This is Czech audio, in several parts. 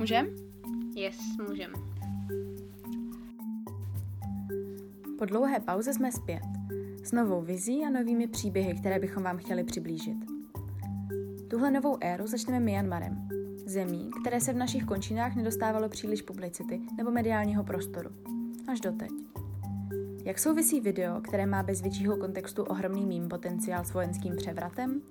Můžem? Yes, můžem. Po dlouhé pauze jsme zpět. S novou vizí a novými příběhy, které bychom vám chtěli přiblížit. Tuhle novou éru začneme Myanmarem, zemí, které se v našich končinách nedostávalo příliš publicity nebo mediálního prostoru. Až doteď. Jak souvisí video, které má bez většího kontextu ohromný mým potenciál s vojenským převratem?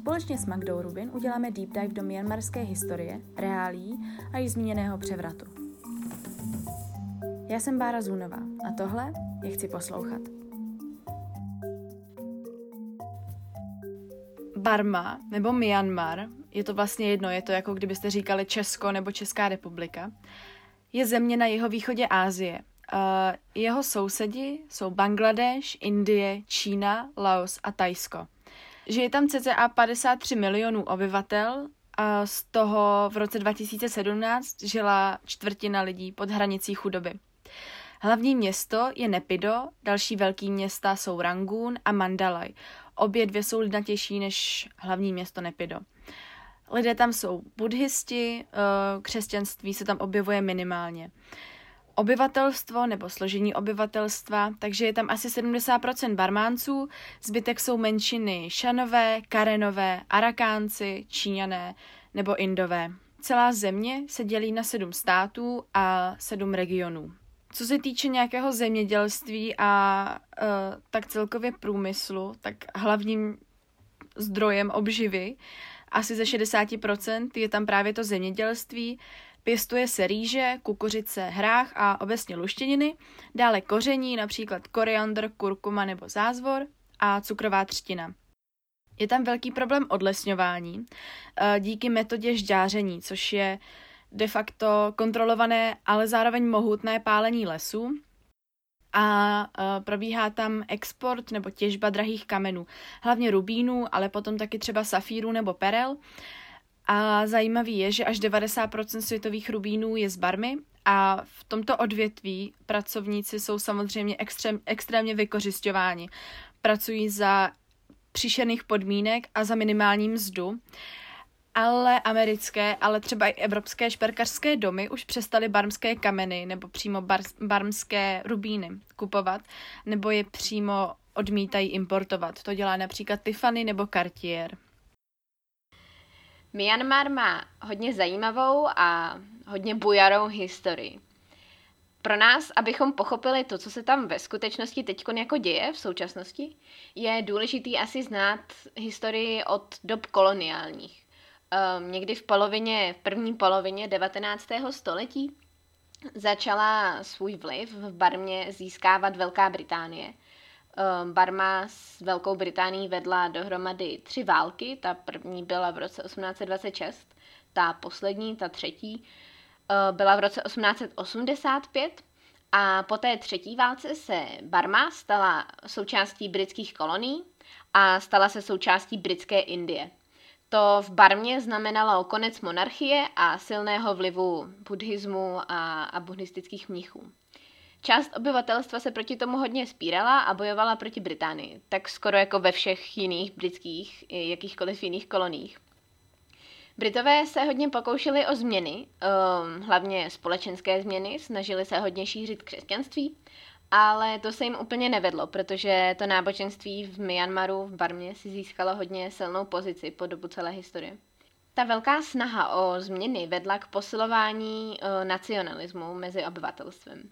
Společně s Magdou Rubin uděláme deep dive do myanmarské historie, reálí a již zmíněného převratu. Já jsem Bára Zůnová a tohle je chci poslouchat. Barma nebo Myanmar, je to vlastně jedno, je to jako kdybyste říkali Česko nebo Česká republika, je země na jeho východě Ázie. Uh, jeho sousedi jsou Bangladeš, Indie, Čína, Laos a Tajsko. Žije tam cca 53 milionů obyvatel a z toho v roce 2017 žila čtvrtina lidí pod hranicí chudoby. Hlavní město je Nepido, další velký města jsou Rangoon a Mandalay. Obě dvě jsou lidnatější než hlavní město Nepido. Lidé tam jsou buddhisti, eh, křesťanství se tam objevuje minimálně. Obyvatelstvo nebo složení obyvatelstva, takže je tam asi 70% barmánců, zbytek jsou menšiny šanové, karenové, arakánci, číňané nebo indové. Celá země se dělí na sedm států a sedm regionů. Co se týče nějakého zemědělství a uh, tak celkově průmyslu, tak hlavním zdrojem obživy, asi ze 60% je tam právě to zemědělství, Pěstuje se rýže, kukuřice, hrách a obecně luštěniny, dále koření, například koriandr, kurkuma nebo zázvor a cukrová třtina. Je tam velký problém odlesňování eh, díky metodě žďáření, což je de facto kontrolované, ale zároveň mohutné pálení lesů. A uh, probíhá tam export nebo těžba drahých kamenů, hlavně rubínů, ale potom taky třeba safíru nebo perel. A zajímavý je, že až 90% světových rubínů je z Barmy a v tomto odvětví pracovníci jsou samozřejmě extrém, extrémně vykořišťováni. Pracují za příšerných podmínek a za minimální mzdu ale americké, ale třeba i evropské šperkařské domy už přestaly barmské kameny nebo přímo bar, barmské rubíny kupovat, nebo je přímo odmítají importovat. To dělá například Tiffany nebo Cartier. Myanmar má hodně zajímavou a hodně bujarou historii. Pro nás, abychom pochopili to, co se tam ve skutečnosti teď jako děje v současnosti, je důležitý asi znát historii od dob koloniálních um, někdy v polovině, v první polovině 19. století začala svůj vliv v Barmě získávat Velká Británie. Um, Barma s Velkou Británií vedla dohromady tři války. Ta první byla v roce 1826, ta poslední, ta třetí, uh, byla v roce 1885 a po té třetí válce se Barma stala součástí britských kolonií a stala se součástí britské Indie. To v Barmě znamenalo konec monarchie a silného vlivu buddhismu a, a buddhistických mnichů. Část obyvatelstva se proti tomu hodně spírala a bojovala proti Británii, tak skoro jako ve všech jiných britských, jakýchkoliv jiných koloních. Britové se hodně pokoušeli o změny, um, hlavně společenské změny, snažili se hodně šířit křesťanství ale to se jim úplně nevedlo, protože to náboženství v Myanmaru, v Barmě, si získalo hodně silnou pozici po dobu celé historie. Ta velká snaha o změny vedla k posilování uh, nacionalismu mezi obyvatelstvem.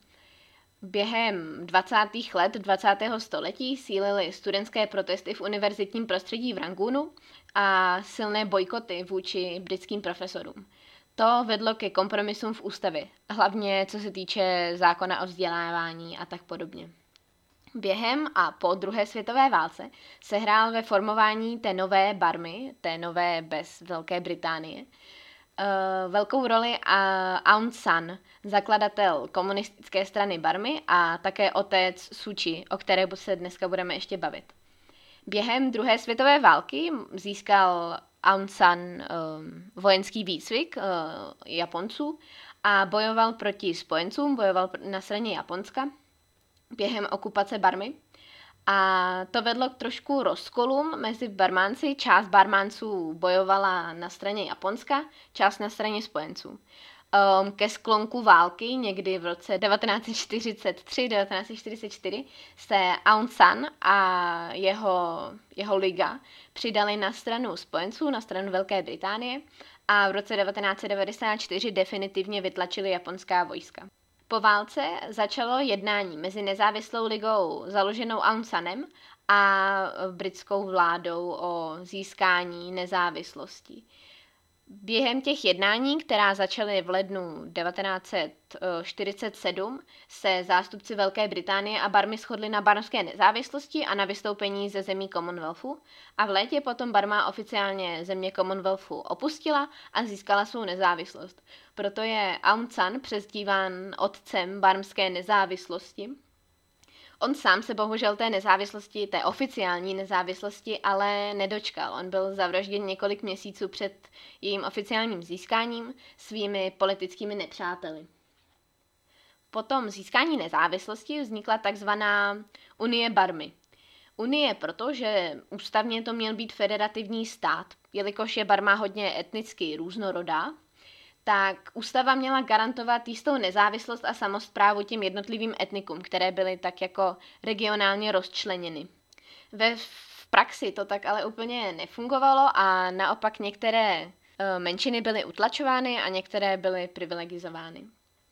Během 20. let 20. století sílily studentské protesty v univerzitním prostředí v Rangunu a silné bojkoty vůči britským profesorům. To vedlo ke kompromisům v ústavě, hlavně co se týče zákona o vzdělávání a tak podobně. Během a po druhé světové válce se hrál ve formování té nové Barmy, té nové bez Velké Británie, eh, velkou roli Aung San, zakladatel komunistické strany Barmy a také otec Suči, o které se dneska budeme ještě bavit. Během druhé světové války získal Aung San um, vojenský výcvik uh, Japonců a bojoval proti spojencům, bojoval na straně Japonska během okupace Barmy. A to vedlo k trošku rozkolům mezi Barmánci. Část Barmánců bojovala na straně Japonska, část na straně spojenců. Um, ke sklonku války někdy v roce 1943-1944 se Aung San a jeho, jeho liga přidali na stranu spojenců, na stranu Velké Británie a v roce 1994 definitivně vytlačili japonská vojska. Po válce začalo jednání mezi nezávislou ligou založenou Aung Sanem a britskou vládou o získání nezávislosti. Během těch jednání, která začaly v lednu 1947, se zástupci Velké Británie a Barmy shodli na barmské nezávislosti a na vystoupení ze zemí Commonwealthu a v létě potom Barma oficiálně země Commonwealthu opustila a získala svou nezávislost. Proto je Aung San přezdíván otcem barmské nezávislosti On sám se bohužel té nezávislosti, té oficiální nezávislosti, ale nedočkal. On byl zavražděn několik měsíců před jejím oficiálním získáním svými politickými nepřáteli. Po tom získání nezávislosti vznikla takzvaná Unie Barmy. Unie proto, že ústavně to měl být federativní stát, jelikož je Barma hodně etnicky různorodá, tak ústava měla garantovat jistou nezávislost a samozprávu těm jednotlivým etnikům, které byly tak jako regionálně rozčleněny. Ve v praxi to tak ale úplně nefungovalo a naopak některé e, menšiny byly utlačovány a některé byly privilegizovány.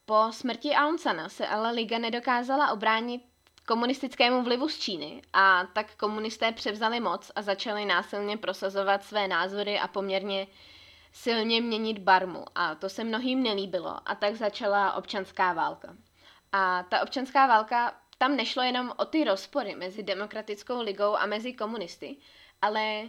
Po smrti Aung Sana se ale Liga nedokázala obránit komunistickému vlivu z Číny a tak komunisté převzali moc a začali násilně prosazovat své názory a poměrně silně měnit barmu a to se mnohým nelíbilo a tak začala občanská válka. A ta občanská válka, tam nešlo jenom o ty rozpory mezi demokratickou ligou a mezi komunisty, ale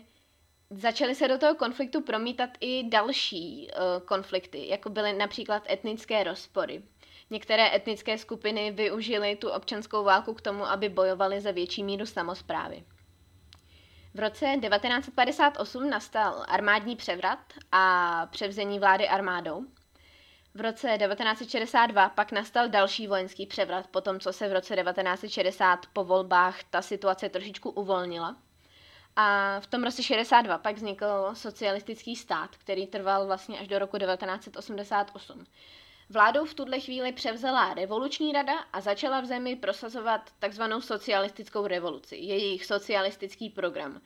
začaly se do toho konfliktu promítat i další uh, konflikty, jako byly například etnické rozpory. Některé etnické skupiny využily tu občanskou válku k tomu, aby bojovali za větší míru samozprávy. V roce 1958 nastal armádní převrat a převzení vlády armádou. V roce 1962 pak nastal další vojenský převrat, po tom, co se v roce 1960 po volbách ta situace trošičku uvolnila. A v tom roce 62 pak vznikl socialistický stát, který trval vlastně až do roku 1988. Vládou v tuhle chvíli převzala revoluční rada a začala v zemi prosazovat takzvanou socialistickou revoluci, jejich socialistický program.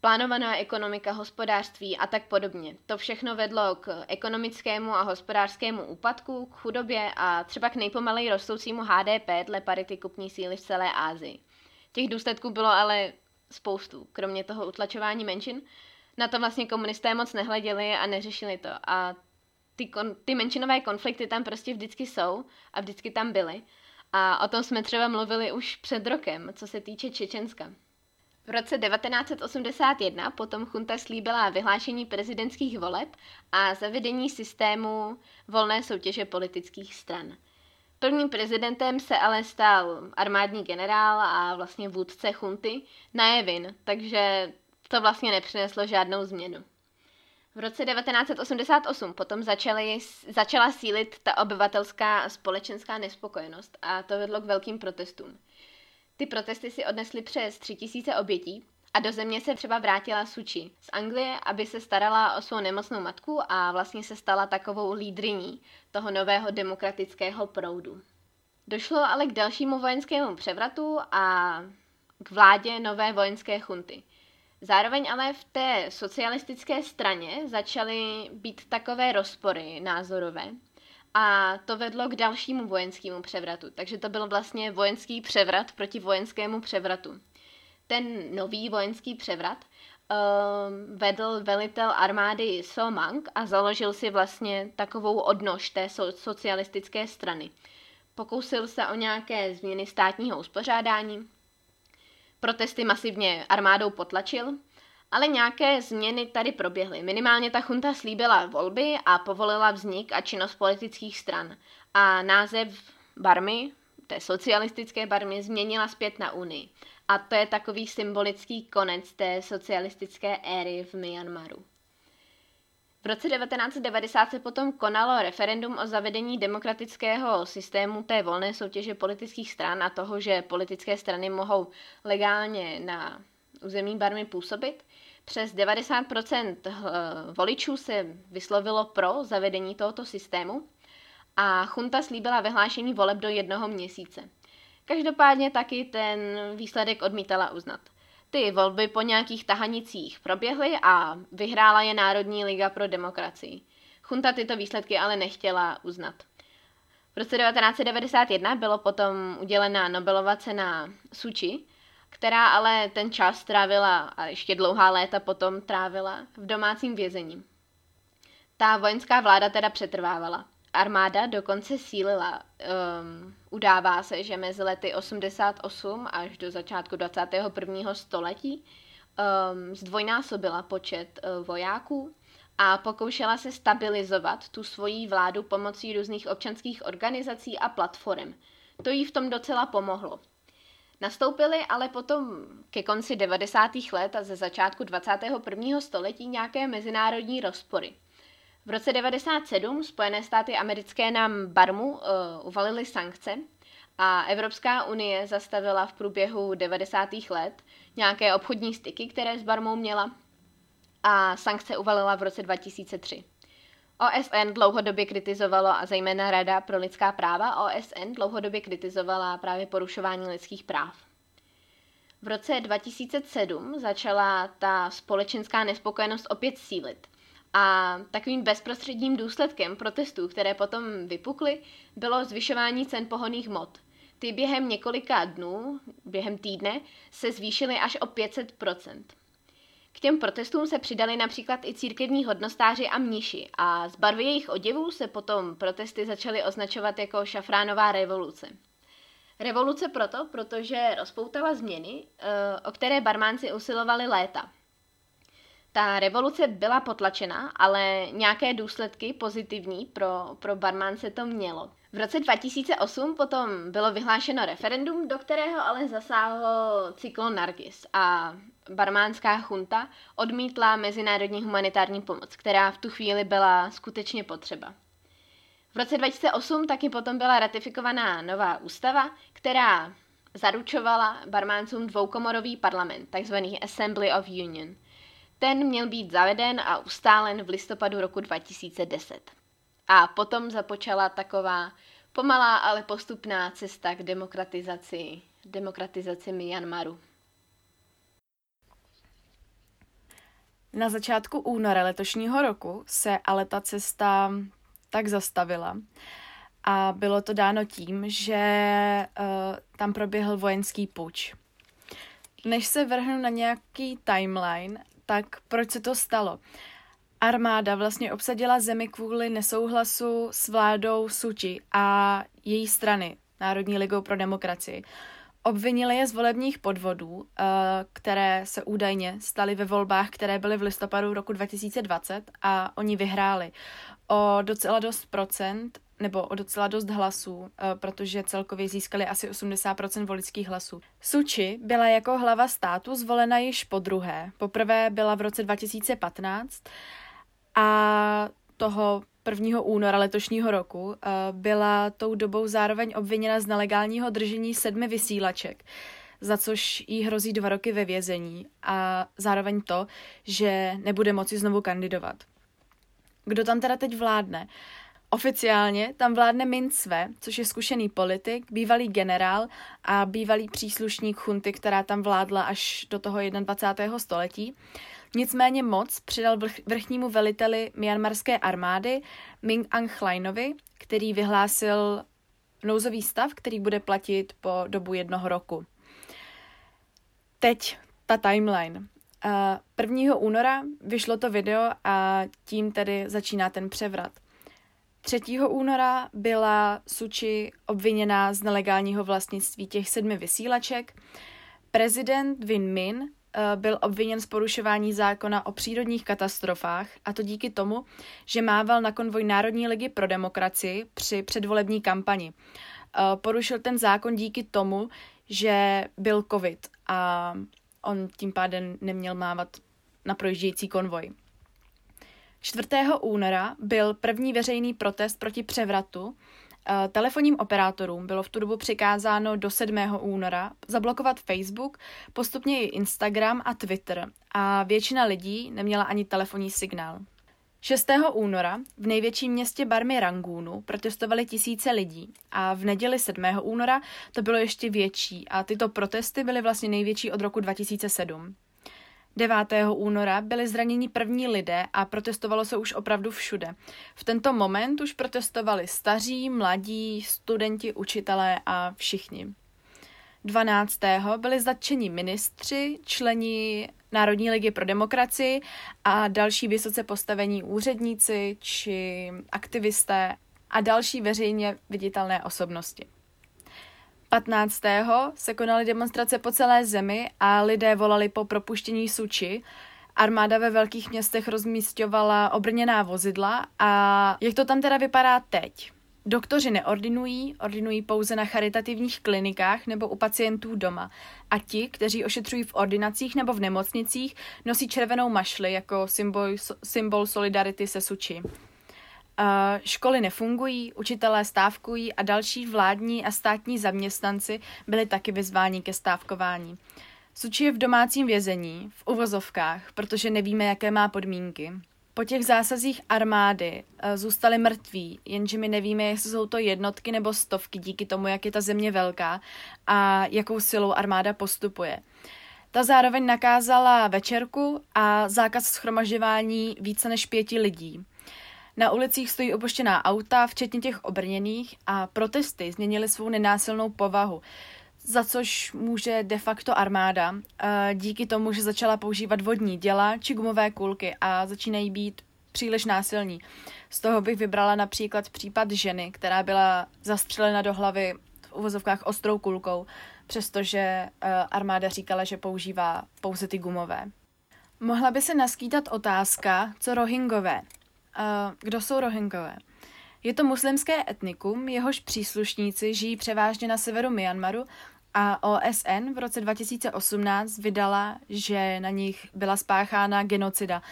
Plánovaná ekonomika, hospodářství a tak podobně. To všechno vedlo k ekonomickému a hospodářskému úpadku, k chudobě a třeba k nejpomaleji rostoucímu HDP dle parity kupní síly v celé Ázii. Těch důsledků bylo ale spoustu, kromě toho utlačování menšin. Na to vlastně komunisté moc nehleděli a neřešili to. A ty, kon, ty menšinové konflikty tam prostě vždycky jsou a vždycky tam byly. A o tom jsme třeba mluvili už před rokem, co se týče Čečenska. V roce 1981 potom chunta slíbila vyhlášení prezidentských voleb a zavedení systému volné soutěže politických stran. Prvním prezidentem se ale stal armádní generál a vlastně vůdce chunty Najevin, takže to vlastně nepřineslo žádnou změnu. V roce 1988 potom začaly, začala sílit ta obyvatelská společenská nespokojenost a to vedlo k velkým protestům. Ty protesty si odnesly přes 3000 obětí a do země se třeba vrátila Suči z Anglie, aby se starala o svou nemocnou matku a vlastně se stala takovou lídriní toho nového demokratického proudu. Došlo ale k dalšímu vojenskému převratu a k vládě nové vojenské chunty. Zároveň ale v té socialistické straně začaly být takové rozpory názorové. A to vedlo k dalšímu vojenskému převratu. Takže to byl vlastně vojenský převrat proti vojenskému převratu. Ten nový vojenský převrat uh, vedl velitel armády So Mang a založil si vlastně takovou odnož té so- socialistické strany. Pokusil se o nějaké změny státního uspořádání, Protesty masivně armádou potlačil, ale nějaké změny tady proběhly. Minimálně ta chunta slíbila volby a povolila vznik a činnost politických stran. A název Barmy, té socialistické Barmy, změnila zpět na Unii. A to je takový symbolický konec té socialistické éry v Myanmaru. V roce 1990 se potom konalo referendum o zavedení demokratického systému té volné soutěže politických stran a toho, že politické strany mohou legálně na území Barmy působit. Přes 90% voličů se vyslovilo pro zavedení tohoto systému a chunta slíbila vyhlášení voleb do jednoho měsíce. Každopádně taky ten výsledek odmítala uznat. Ty volby po nějakých tahanicích proběhly a vyhrála je Národní liga pro demokracii. Chunta tyto výsledky ale nechtěla uznat. V roce 1991 bylo potom udělena Nobelova cena Suči, která ale ten čas strávila a ještě dlouhá léta potom trávila v domácím vězení. Ta vojenská vláda teda přetrvávala. Armáda dokonce sílila. Um, udává se, že mezi lety 88 až do začátku 21. století um, zdvojnásobila počet uh, vojáků a pokoušela se stabilizovat tu svoji vládu pomocí různých občanských organizací a platform. To jí v tom docela pomohlo. Nastoupily ale potom ke konci 90. let a ze začátku 21. století nějaké mezinárodní rozpory. V roce 97 Spojené státy americké nám Barmu uh, uvalily sankce a Evropská unie zastavila v průběhu 90. let nějaké obchodní styky, které s Barmou měla a sankce uvalila v roce 2003. OSN dlouhodobě kritizovalo, a zejména Rada pro lidská práva OSN dlouhodobě kritizovala právě porušování lidských práv. V roce 2007 začala ta společenská nespokojenost opět sílit. A takovým bezprostředním důsledkem protestů, které potom vypukly, bylo zvyšování cen pohoných hmot. Ty během několika dnů, během týdne, se zvýšily až o 500% K těm protestům se přidali například i církevní hodnostáři a mniši a z barvy jejich oděvů se potom protesty začaly označovat jako šafránová revoluce. Revoluce proto, protože rozpoutala změny, eh, o které barmánci usilovali léta. Ta revoluce byla potlačena, ale nějaké důsledky pozitivní pro, pro barmánce to mělo. V roce 2008 potom bylo vyhlášeno referendum, do kterého ale zasáhl cyklon Nargis a barmánská chunta odmítla mezinárodní humanitární pomoc, která v tu chvíli byla skutečně potřeba. V roce 2008 taky potom byla ratifikovaná nová ústava, která zaručovala barmáncům dvoukomorový parlament, takzvaný Assembly of Union. Ten měl být zaveden a ustálen v listopadu roku 2010. A potom započala taková pomalá, ale postupná cesta k demokratizaci, demokratizaci Myanmaru. Na začátku února letošního roku se ale ta cesta tak zastavila. A bylo to dáno tím, že uh, tam proběhl vojenský puč. Než se vrhnu na nějaký timeline, tak proč se to stalo? Armáda vlastně obsadila zemi kvůli nesouhlasu s vládou Suči a její strany, Národní ligou pro demokracii. Obvinili je z volebních podvodů, eh, které se údajně staly ve volbách, které byly v listopadu roku 2020 a oni vyhráli o docela dost procent, nebo o docela dost hlasů, eh, protože celkově získali asi 80% voličských hlasů. Suči byla jako hlava státu zvolena již po druhé. Poprvé byla v roce 2015 a toho 1. února letošního roku eh, byla tou dobou zároveň obviněna z nelegálního držení sedmi vysílaček, za což jí hrozí dva roky ve vězení a zároveň to, že nebude moci znovu kandidovat. Kdo tam teda teď vládne? Oficiálně tam vládne Min Swe, což je zkušený politik, bývalý generál a bývalý příslušník chunty, která tam vládla až do toho 21. století. Nicméně moc přidal vrchnímu veliteli myanmarské armády Ming Aung Hlainovi, který vyhlásil nouzový stav, který bude platit po dobu jednoho roku. Teď ta timeline. 1. února vyšlo to video a tím tedy začíná ten převrat. 3. února byla Suči obviněná z nelegálního vlastnictví těch sedmi vysílaček. Prezident Win Min eh, byl obviněn z porušování zákona o přírodních katastrofách a to díky tomu, že mával na konvoj Národní ligy pro demokracii při předvolební kampani. Eh, porušil ten zákon díky tomu, že byl covid a on tím pádem neměl mávat na projíždějící konvoj. 4. února byl první veřejný protest proti převratu. Eh, telefonním operátorům bylo v tu dobu přikázáno do 7. února zablokovat Facebook, postupně i Instagram a Twitter a většina lidí neměla ani telefonní signál. 6. února v největším městě Barmy Rangunu protestovali tisíce lidí a v neděli 7. února to bylo ještě větší a tyto protesty byly vlastně největší od roku 2007. 9. února byli zraněni první lidé a protestovalo se už opravdu všude. V tento moment už protestovali staří, mladí, studenti, učitelé a všichni. 12. byli zatčeni ministři, členi Národní ligy pro demokracii a další vysoce postavení úředníci či aktivisté a další veřejně viditelné osobnosti. 15. se konaly demonstrace po celé zemi a lidé volali po propuštění Suči. Armáda ve velkých městech rozmístěvala obrněná vozidla a jak to tam teda vypadá teď? Doktoři neordinují, ordinují pouze na charitativních klinikách nebo u pacientů doma. A ti, kteří ošetřují v ordinacích nebo v nemocnicích, nosí červenou mašli jako symbol, symbol solidarity se Suči. Uh, školy nefungují, učitelé stávkují a další vládní a státní zaměstnanci byli taky vyzváni ke stávkování. Suči je v domácím vězení, v uvozovkách, protože nevíme, jaké má podmínky. Po těch zásazích armády uh, zůstali mrtví, jenže my nevíme, jestli jsou to jednotky nebo stovky díky tomu, jak je ta země velká a jakou silou armáda postupuje. Ta zároveň nakázala večerku a zákaz schromažďování více než pěti lidí. Na ulicích stojí opuštěná auta, včetně těch obrněných, a protesty změnily svou nenásilnou povahu, za což může de facto armáda, eh, díky tomu, že začala používat vodní děla či gumové kulky a začínají být příliš násilní. Z toho bych vybrala například případ ženy, která byla zastřelena do hlavy v uvozovkách ostrou kulkou, přestože eh, armáda říkala, že používá pouze ty gumové. Mohla by se naskýtat otázka, co rohingové. Uh, kdo jsou Rohingové? Je to muslimské etnikum, jehož příslušníci žijí převážně na severu Myanmaru a OSN v roce 2018 vydala, že na nich byla spáchána genocida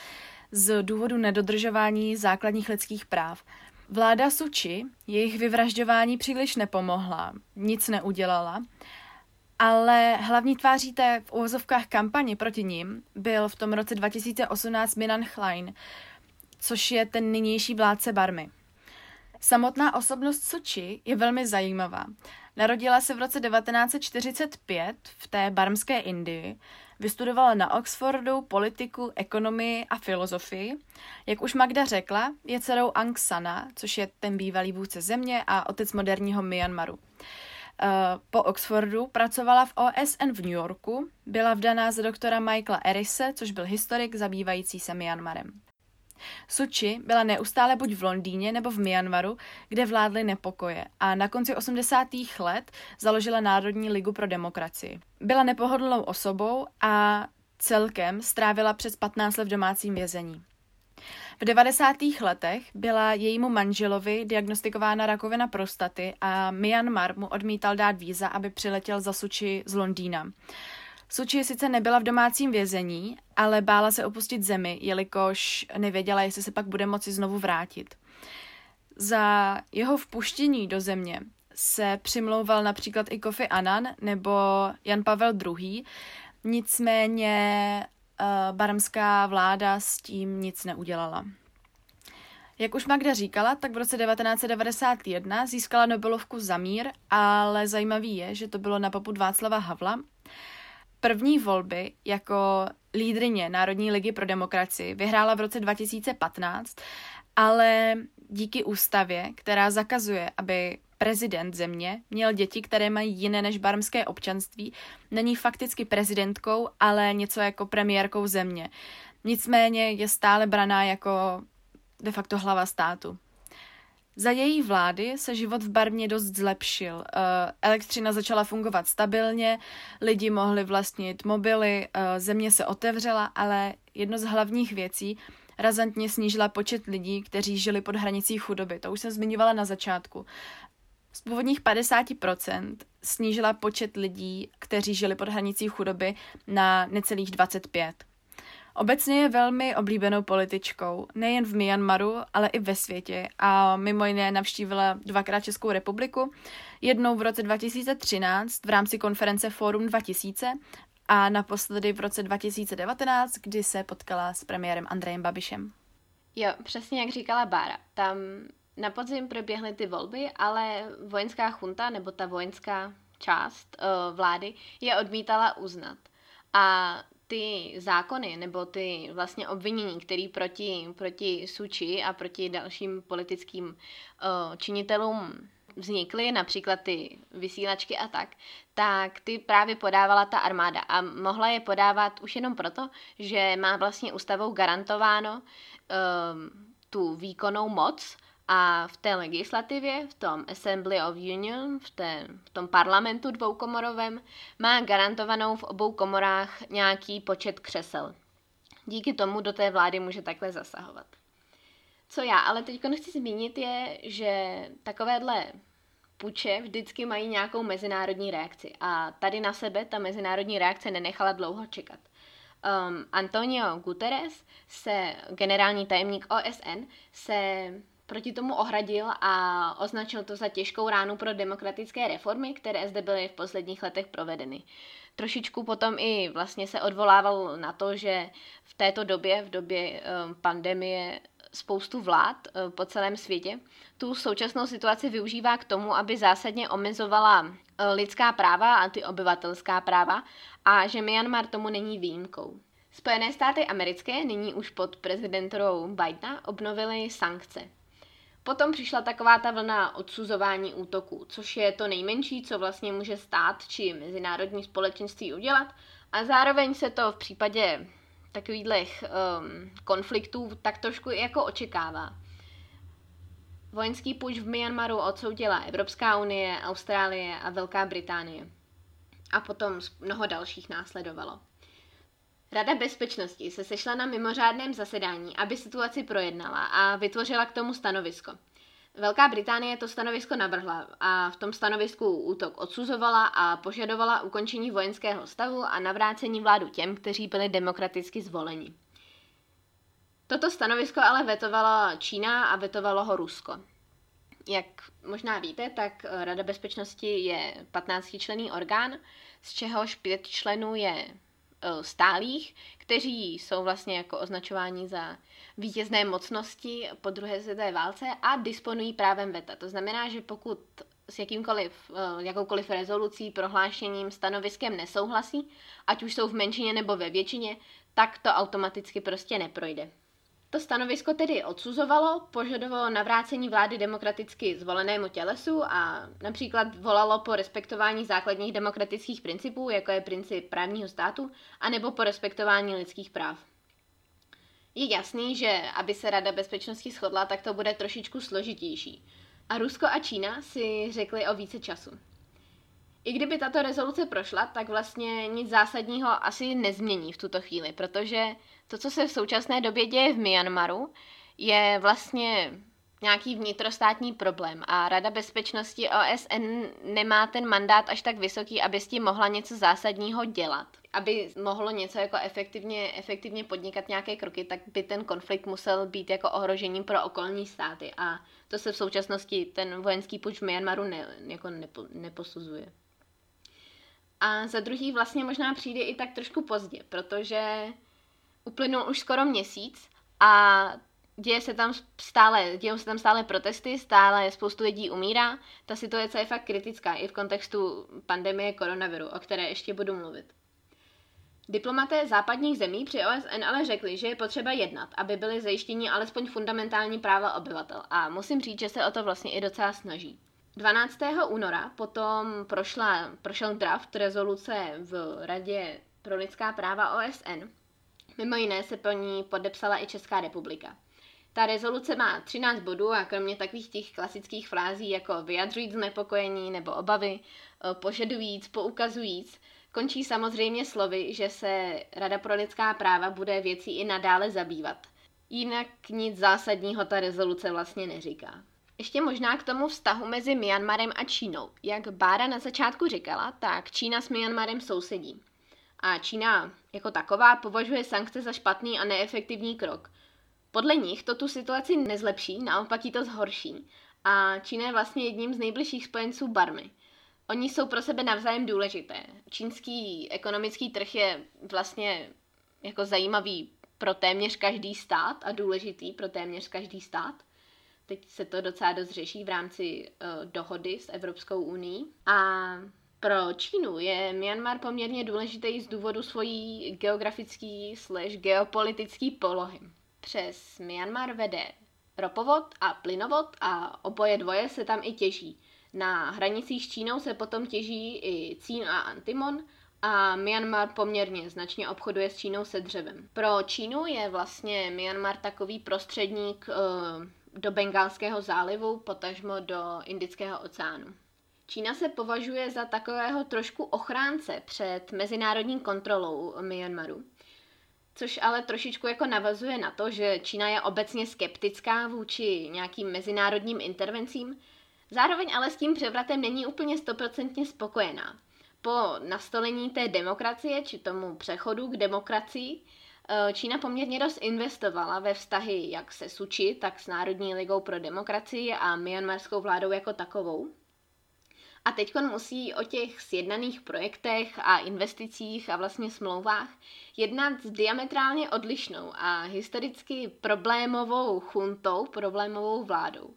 z důvodu nedodržování základních lidských práv. Vláda Suči jejich vyvražďování příliš nepomohla, nic neudělala, ale hlavní tváří té v uvozovkách kampani proti ním byl v tom roce 2018 Minan Klein, což je ten nynější vládce Barmy. Samotná osobnost Soči je velmi zajímavá. Narodila se v roce 1945 v té barmské Indii, vystudovala na Oxfordu politiku, ekonomii a filozofii. Jak už Magda řekla, je dcerou Aung Sana, což je ten bývalý vůdce země a otec moderního Myanmaru. Eh, po Oxfordu pracovala v OSN v New Yorku, byla vdaná za doktora Michaela Erise, což byl historik zabývající se Myanmarem. Suči byla neustále buď v Londýně nebo v Myanmaru, kde vládly nepokoje a na konci 80. let založila Národní ligu pro demokracii. Byla nepohodlnou osobou a celkem strávila přes 15 let v domácím vězení. V 90. letech byla jejímu manželovi diagnostikována rakovina prostaty a Myanmar mu odmítal dát víza, aby přiletěl za Suči z Londýna. Suči sice nebyla v domácím vězení, ale bála se opustit zemi, jelikož nevěděla, jestli se pak bude moci znovu vrátit. Za jeho vpuštění do země se přimlouval například i Kofi Annan nebo Jan Pavel II. Nicméně uh, barmská vláda s tím nic neudělala. Jak už Magda říkala, tak v roce 1991 získala Nobelovku za mír, ale zajímavý je, že to bylo na popud Václava Havla První volby jako lídrině Národní ligy pro demokracii vyhrála v roce 2015, ale díky ústavě, která zakazuje, aby prezident země měl děti, které mají jiné než barmské občanství, není fakticky prezidentkou, ale něco jako premiérkou země. Nicméně je stále braná jako de facto hlava státu. Za její vlády se život v Barmě dost zlepšil. Eh, elektřina začala fungovat stabilně, lidi mohli vlastnit mobily, eh, země se otevřela, ale jedno z hlavních věcí razantně snížila počet lidí, kteří žili pod hranicí chudoby. To už jsem zmiňovala na začátku. Z původních 50% snížila počet lidí, kteří žili pod hranicí chudoby na necelých 25. Obecně je velmi oblíbenou političkou, nejen v Myanmaru, ale i ve světě a mimo jiné navštívila dvakrát Českou republiku, jednou v roce 2013 v rámci konference Forum 2000 a naposledy v roce 2019, kdy se potkala s premiérem Andrejem Babišem. Jo, přesně jak říkala Bára. Tam na podzim proběhly ty volby, ale vojenská chunta, nebo ta vojenská část uh, vlády, je odmítala uznat. A ty zákony nebo ty vlastně obvinění, které proti, proti Suči a proti dalším politickým uh, činitelům vznikly, například ty vysílačky a tak, tak ty právě podávala ta armáda. A mohla je podávat už jenom proto, že má vlastně ústavou garantováno um, tu výkonnou moc a v té legislativě, v tom Assembly of Union, v, té, v tom parlamentu dvoukomorovém, má garantovanou v obou komorách nějaký počet křesel. Díky tomu do té vlády může takhle zasahovat. Co já ale teď nechci zmínit je, že takovéhle puče vždycky mají nějakou mezinárodní reakci a tady na sebe ta mezinárodní reakce nenechala dlouho čekat. Um, Antonio Guterres, se, generální tajemník OSN, se proti tomu ohradil a označil to za těžkou ránu pro demokratické reformy, které zde byly v posledních letech provedeny. Trošičku potom i vlastně se odvolával na to, že v této době, v době um, pandemie, spoustu vlád uh, po celém světě tu současnou situaci využívá k tomu, aby zásadně omezovala uh, lidská práva a ty obyvatelská práva a že Myanmar tomu není výjimkou. Spojené státy americké nyní už pod prezidentou Bidena obnovily sankce. Potom přišla taková ta vlna odsuzování útoků, což je to nejmenší, co vlastně může stát či mezinárodní společenství udělat. A zároveň se to v případě takových um, konfliktů tak trošku jako očekává. Vojenský půjč v Myanmaru odsoudila Evropská unie, Austrálie a Velká Británie. A potom mnoho dalších následovalo. Rada bezpečnosti se sešla na mimořádném zasedání, aby situaci projednala a vytvořila k tomu stanovisko. Velká Británie to stanovisko navrhla a v tom stanovisku útok odsuzovala a požadovala ukončení vojenského stavu a navrácení vládu těm, kteří byli demokraticky zvoleni. Toto stanovisko ale vetovala Čína a vetovalo ho Rusko. Jak možná víte, tak Rada bezpečnosti je 15-členný orgán, z čehož pět členů je Eh, stálých, kteří jsou vlastně jako označováni za vítězné mocnosti po druhé světové válce a disponují právem veta. To znamená, že pokud s jakýmkoliv, eh, jakoukoliv rezolucí, prohlášením, stanoviskem nesouhlasí, ať už jsou v menšině nebo ve většině, tak to automaticky prostě neprojde. To stanovisko tedy odsuzovalo, požadovalo navrácení vlády demokraticky zvolenému tělesu a například volalo po respektování základních demokratických principů, jako je princip právního státu, anebo po respektování lidských práv. Je jasný, že aby se Rada bezpečnosti shodla, tak to bude trošičku složitější. A Rusko a Čína si řekli o více času. I kdyby tato rezoluce prošla, tak vlastně nic zásadního asi nezmění v tuto chvíli, protože to, co se v současné době děje v Myanmaru, je vlastně nějaký vnitrostátní problém a Rada bezpečnosti OSN nemá ten mandát až tak vysoký, aby s tím mohla něco zásadního dělat. Aby mohlo něco jako efektivně, efektivně podnikat nějaké kroky, tak by ten konflikt musel být jako ohrožením pro okolní státy a to se v současnosti ten vojenský puč v Myanmaru ne, jako nepo, neposuzuje. A za druhý vlastně možná přijde i tak trošku pozdě, protože uplynul už skoro měsíc a děje se tam stále, dějou se tam stále protesty, stále spoustu lidí umírá. Ta situace je fakt kritická i v kontextu pandemie koronaviru, o které ještě budu mluvit. Diplomaté západních zemí při OSN ale řekli, že je potřeba jednat, aby byly zajištění alespoň fundamentální práva obyvatel a musím říct, že se o to vlastně i docela snaží. 12. února potom prošla, prošel draft rezoluce v Radě pro lidská práva OSN. Mimo jiné se po ní podepsala i Česká republika. Ta rezoluce má 13 bodů a kromě takových těch klasických frází jako vyjadřujíc znepokojení nebo obavy, eh, požadujíc, poukazujíc, končí samozřejmě slovy, že se Rada pro lidská práva bude věcí i nadále zabývat. Jinak nic zásadního ta rezoluce vlastně neříká. Ještě možná k tomu vztahu mezi Myanmarem a Čínou. Jak Bára na začátku říkala, tak Čína s Myanmarem sousedí. A Čína jako taková považuje sankce za špatný a neefektivní krok. Podle nich to tu situaci nezlepší, naopak ji to zhorší. A Čína je vlastně jedním z nejbližších spojenců Barmy. Oni jsou pro sebe navzájem důležité. Čínský ekonomický trh je vlastně jako zajímavý pro téměř každý stát a důležitý pro téměř každý stát. Teď se to docela dost řeší v rámci uh, dohody s Evropskou uní. A pro Čínu je Myanmar poměrně důležitý z důvodu svojí geografický slash geopolitický polohy. Přes Myanmar vede ropovod a plynovod a oboje dvoje se tam i těží. Na hranicích s Čínou se potom těží i cín a antimon a Myanmar poměrně značně obchoduje s Čínou se dřevem. Pro Čínu je vlastně Myanmar takový prostředník uh, do Bengálského zálivu, potažmo do Indického oceánu. Čína se považuje za takového trošku ochránce před mezinárodní kontrolou Myanmaru. Což ale trošičku jako navazuje na to, že Čína je obecně skeptická vůči nějakým mezinárodním intervencím, zároveň ale s tím převratem není úplně stoprocentně spokojená. Po nastolení té demokracie, či tomu přechodu k demokracii, Čína poměrně dost investovala ve vztahy jak se Suči, tak s Národní ligou pro demokracii a myanmarskou vládou jako takovou. A teď musí o těch sjednaných projektech a investicích a vlastně smlouvách jednat s diametrálně odlišnou a historicky problémovou chuntou, problémovou vládou.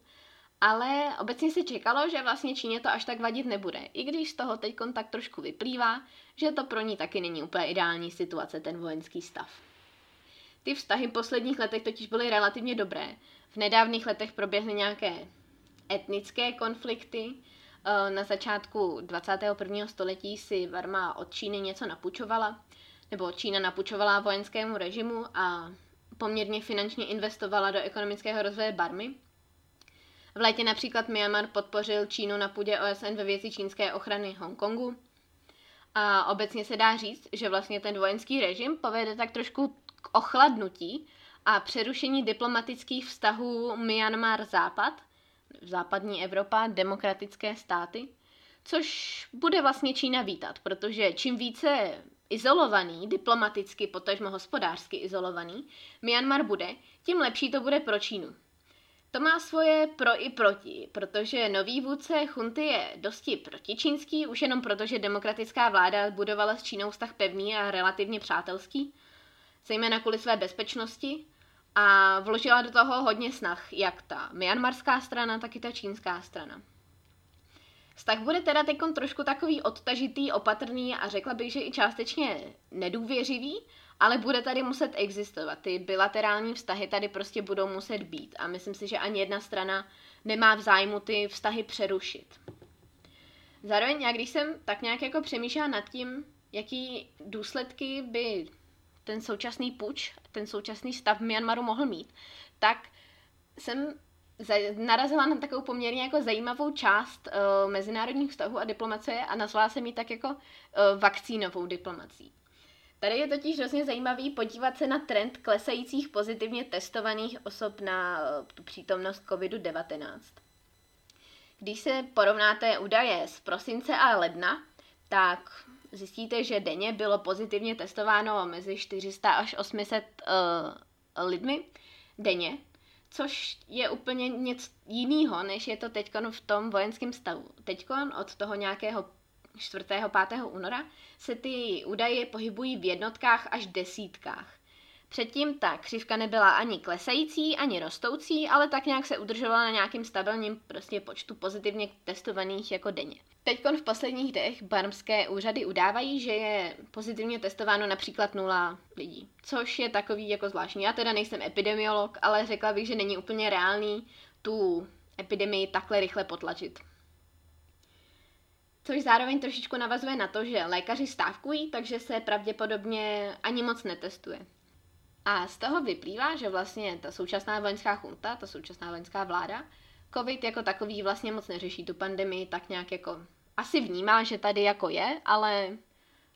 Ale obecně se čekalo, že vlastně Číně to až tak vadit nebude, i když z toho teď tak trošku vyplývá, že to pro ní taky není úplně ideální situace, ten vojenský stav. Ty vztahy v posledních letech totiž byly relativně dobré. V nedávných letech proběhly nějaké etnické konflikty, Eh, na začátku 21. století si Varma od Číny něco napučovala, nebo Čína napučovala vojenskému režimu a poměrně finančně investovala do ekonomického rozvoje Barmy. V létě například Myanmar podpořil Čínu na půdě OSN ve věci čínské ochrany Hongkongu. A obecně se dá říct, že vlastně ten vojenský režim povede tak trošku k ochladnutí a přerušení diplomatických vztahů Myanmar-Západ – západní Evropa, demokratické státy, což bude vlastně Čína vítat, protože čím více izolovaný, diplomaticky, potažmo hospodářsky izolovaný, Myanmar bude, tím lepší to bude pro Čínu. To má svoje pro i proti, protože nový vůdce chunty je dosti protičínský, už jenom proto, že demokratická vláda budovala s Čínou vztah pevný a relativně přátelský, zejména kvůli své bezpečnosti, a vložila do toho hodně snah, jak ta myanmarská strana, tak i ta čínská strana. Vztah bude teda teď trošku takový odtažitý, opatrný a řekla bych, že i částečně nedůvěřivý, ale bude tady muset existovat. Ty bilaterální vztahy tady prostě budou muset být a myslím si, že ani jedna strana nemá v zájmu ty vztahy přerušit. Zároveň já, když jsem tak nějak jako přemýšlela nad tím, jaký důsledky by ten současný puč, ten současný stav v Myanmaru mohl mít, tak jsem narazila na takovou poměrně jako zajímavou část uh, mezinárodních vztahů a diplomacie a nazvala jsem ji tak jako uh, vakcínovou diplomací. Tady je totiž hrozně zajímavý podívat se na trend klesajících pozitivně testovaných osob na uh, tu přítomnost COVID-19. Když se porovnáte údaje z prosince a ledna, tak zjistíte, že denně bylo pozitivně testováno mezi 400 až 800 uh, lidmi denně, což je úplně něco jiného, než je to teď v tom vojenském stavu. Teď od toho nějakého 4. 5. února se ty údaje pohybují v jednotkách až desítkách. Předtím ta křivka nebyla ani klesající, ani rostoucí, ale tak nějak se udržovala na nějakým stabilním prostě počtu pozitivně testovaných jako denně. Teď v posledních dnech barmské úřady udávají, že je pozitivně testováno například nula lidí, což je takový jako zvláštní. Já teda nejsem epidemiolog, ale řekla bych, že není úplně reálný tu epidemii takhle rychle potlačit. Což zároveň trošičku navazuje na to, že lékaři stávkují, takže se pravděpodobně ani moc netestuje. A z toho vyplývá, že vlastně ta současná vojenská chunta, ta současná vojenská vláda, COVID jako takový vlastně moc neřeší tu pandemii, tak nějak jako asi vnímá, že tady jako je, ale,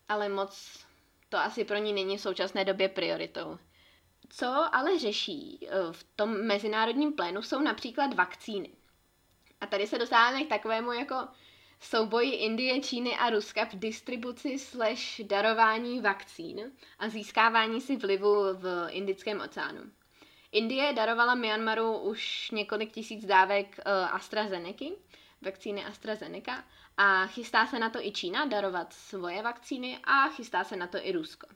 ale moc to asi pro ní není v současné době prioritou. Co ale řeší eh, v tom mezinárodním plénu jsou například vakcíny. A tady se dostáváme k takovému jako souboji Indie, Číny a Ruska v distribuci slash darování vakcín a získávání si vlivu v Indickém oceánu. Indie darovala Myanmaru už několik tisíc dávek uh, AstraZeneca, vakcíny AstraZeneca a chystá se na to i Čína darovat svoje vakcíny a chystá se na to i Rusko.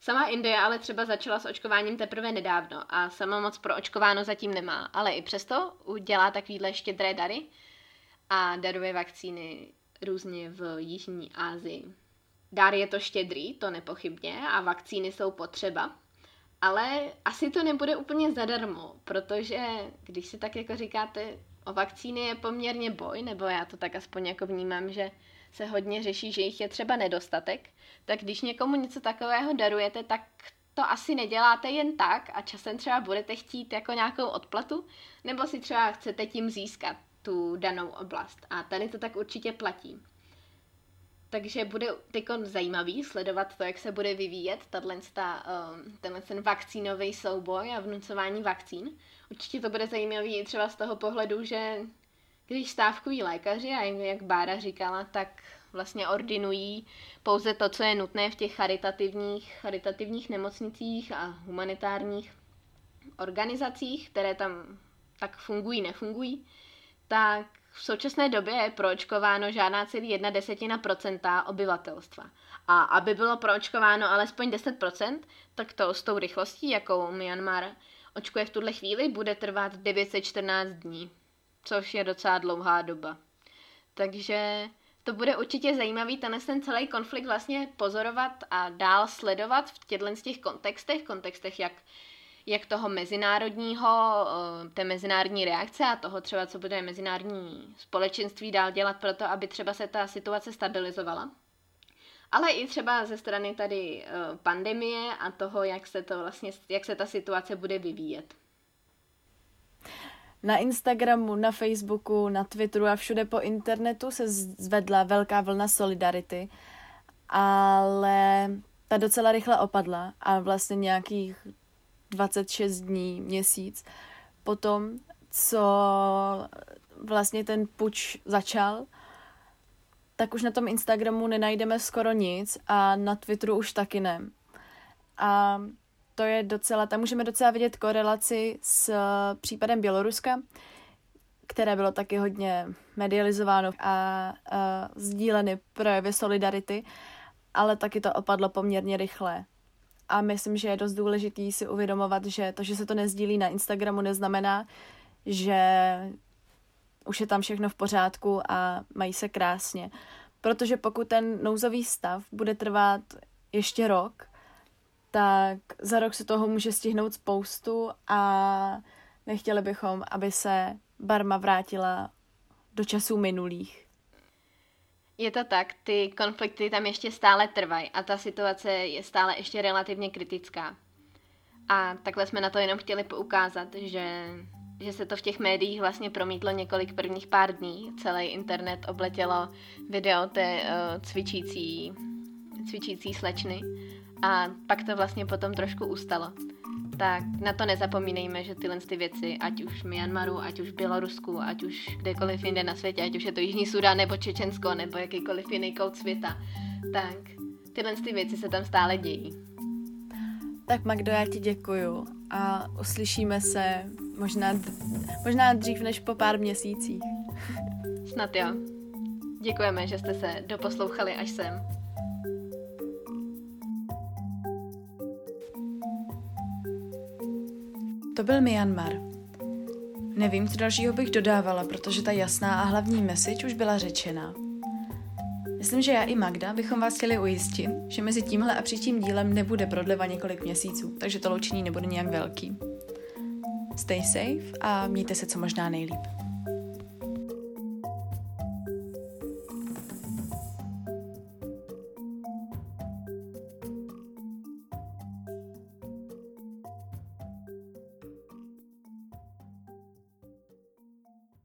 Sama Indie ale třeba začala s očkováním teprve nedávno a sama moc pro očkováno zatím nemá, ale i přesto udělá takovýhle štědré dary a daruje vakcíny různě v Jižní Asii. Dár je to štědrý, to nepochybně, a vakcíny jsou potřeba. Ale asi to nebude úplně zadarmo, protože když si tak jako říkáte, o vakcíny je poměrně boj, nebo já to tak aspoň jako vnímám, že se hodně řeší, že jich je třeba nedostatek, tak když někomu něco takového darujete, tak to asi neděláte jen tak a časem třeba budete chtít jako nějakou odplatu, nebo si třeba chcete tím získat tu danou oblast. A tady to tak určitě platí. Takže bude teď zajímavý sledovat to, jak se bude vyvíjet um, tenhle ten vakcínový souboj a vnucování vakcín. Určitě to bude zajímavý i třeba z toho pohledu, že když stávkují lékaři, a jak Bára říkala, tak vlastně ordinují pouze to, co je nutné v těch charitativních, charitativních nemocnicích a humanitárních organizacích, které tam tak fungují, nefungují, tak v současné době je proočkováno žádná celý jedna desetina procenta obyvatelstva. A aby bylo proočkováno alespoň 10%, tak to s tou rychlostí, jakou Myanmar očkuje v tuhle chvíli, bude trvat 914 dní, což je docela dlouhá doba. Takže to bude určitě zajímavý tenhle ten celý konflikt vlastně pozorovat a dál sledovat v těchto těch kontextech, kontextech jak jak toho mezinárodního, eh, té mezinárodní reakce a toho třeba, co bude mezinárodní společenství dál dělat pro to, aby třeba se ta situace stabilizovala. Ale i třeba ze strany tady eh, pandemie a toho, jak se, to vlastně, jak se ta situace bude vyvíjet. Na Instagramu, na Facebooku, na Twitteru a všude po internetu se zvedla velká vlna solidarity, ale ta docela rychle opadla a vlastně nějakých 26 dní, měsíc. Potom, co vlastně ten puč začal, tak už na tom Instagramu nenajdeme skoro nic a na Twitteru už taky ne. A to je docela, tam můžeme docela vidět korelaci s případem Běloruska, které bylo taky hodně medializováno a, a sdíleny projevy solidarity, ale taky to opadlo poměrně rychle. A myslím, že je dost důležitý si uvědomovat, že to, že se to nezdílí na Instagramu, neznamená, že už je tam všechno v pořádku a mají se krásně. Protože pokud ten nouzový stav bude trvat ještě rok, tak za rok se toho může stihnout spoustu a nechtěli bychom, aby se Barma vrátila do časů minulých. Je to tak, ty konflikty tam ještě stále trvají a ta situace je stále ještě relativně kritická. A takhle jsme na to jenom chtěli poukázat, že, že se to v těch médiích vlastně promítlo několik prvních pár dní. Celý internet obletělo video té uh, cvičící, cvičící slečny a pak to vlastně potom trošku ustalo tak na to nezapomínejme, že tyhle ty věci, ať už v Myanmaru, ať už v Bělorusku, ať už kdekoliv jinde na světě, ať už je to Jižní Sudán nebo Čečensko nebo jakýkoliv jiný kout světa, tak tyhle ty věci se tam stále dějí. Tak Magdo, já ti děkuju a uslyšíme se možná, možná dřív než po pár měsících. Snad jo. Děkujeme, že jste se doposlouchali až sem. To byl Myanmar. Nevím, co dalšího bych dodávala, protože ta jasná a hlavní message už byla řečena. Myslím, že já i Magda bychom vás chtěli ujistit, že mezi tímhle a příštím dílem nebude prodleva několik měsíců, takže to loučení nebude nějak velký. Stay safe a mějte se co možná nejlíp.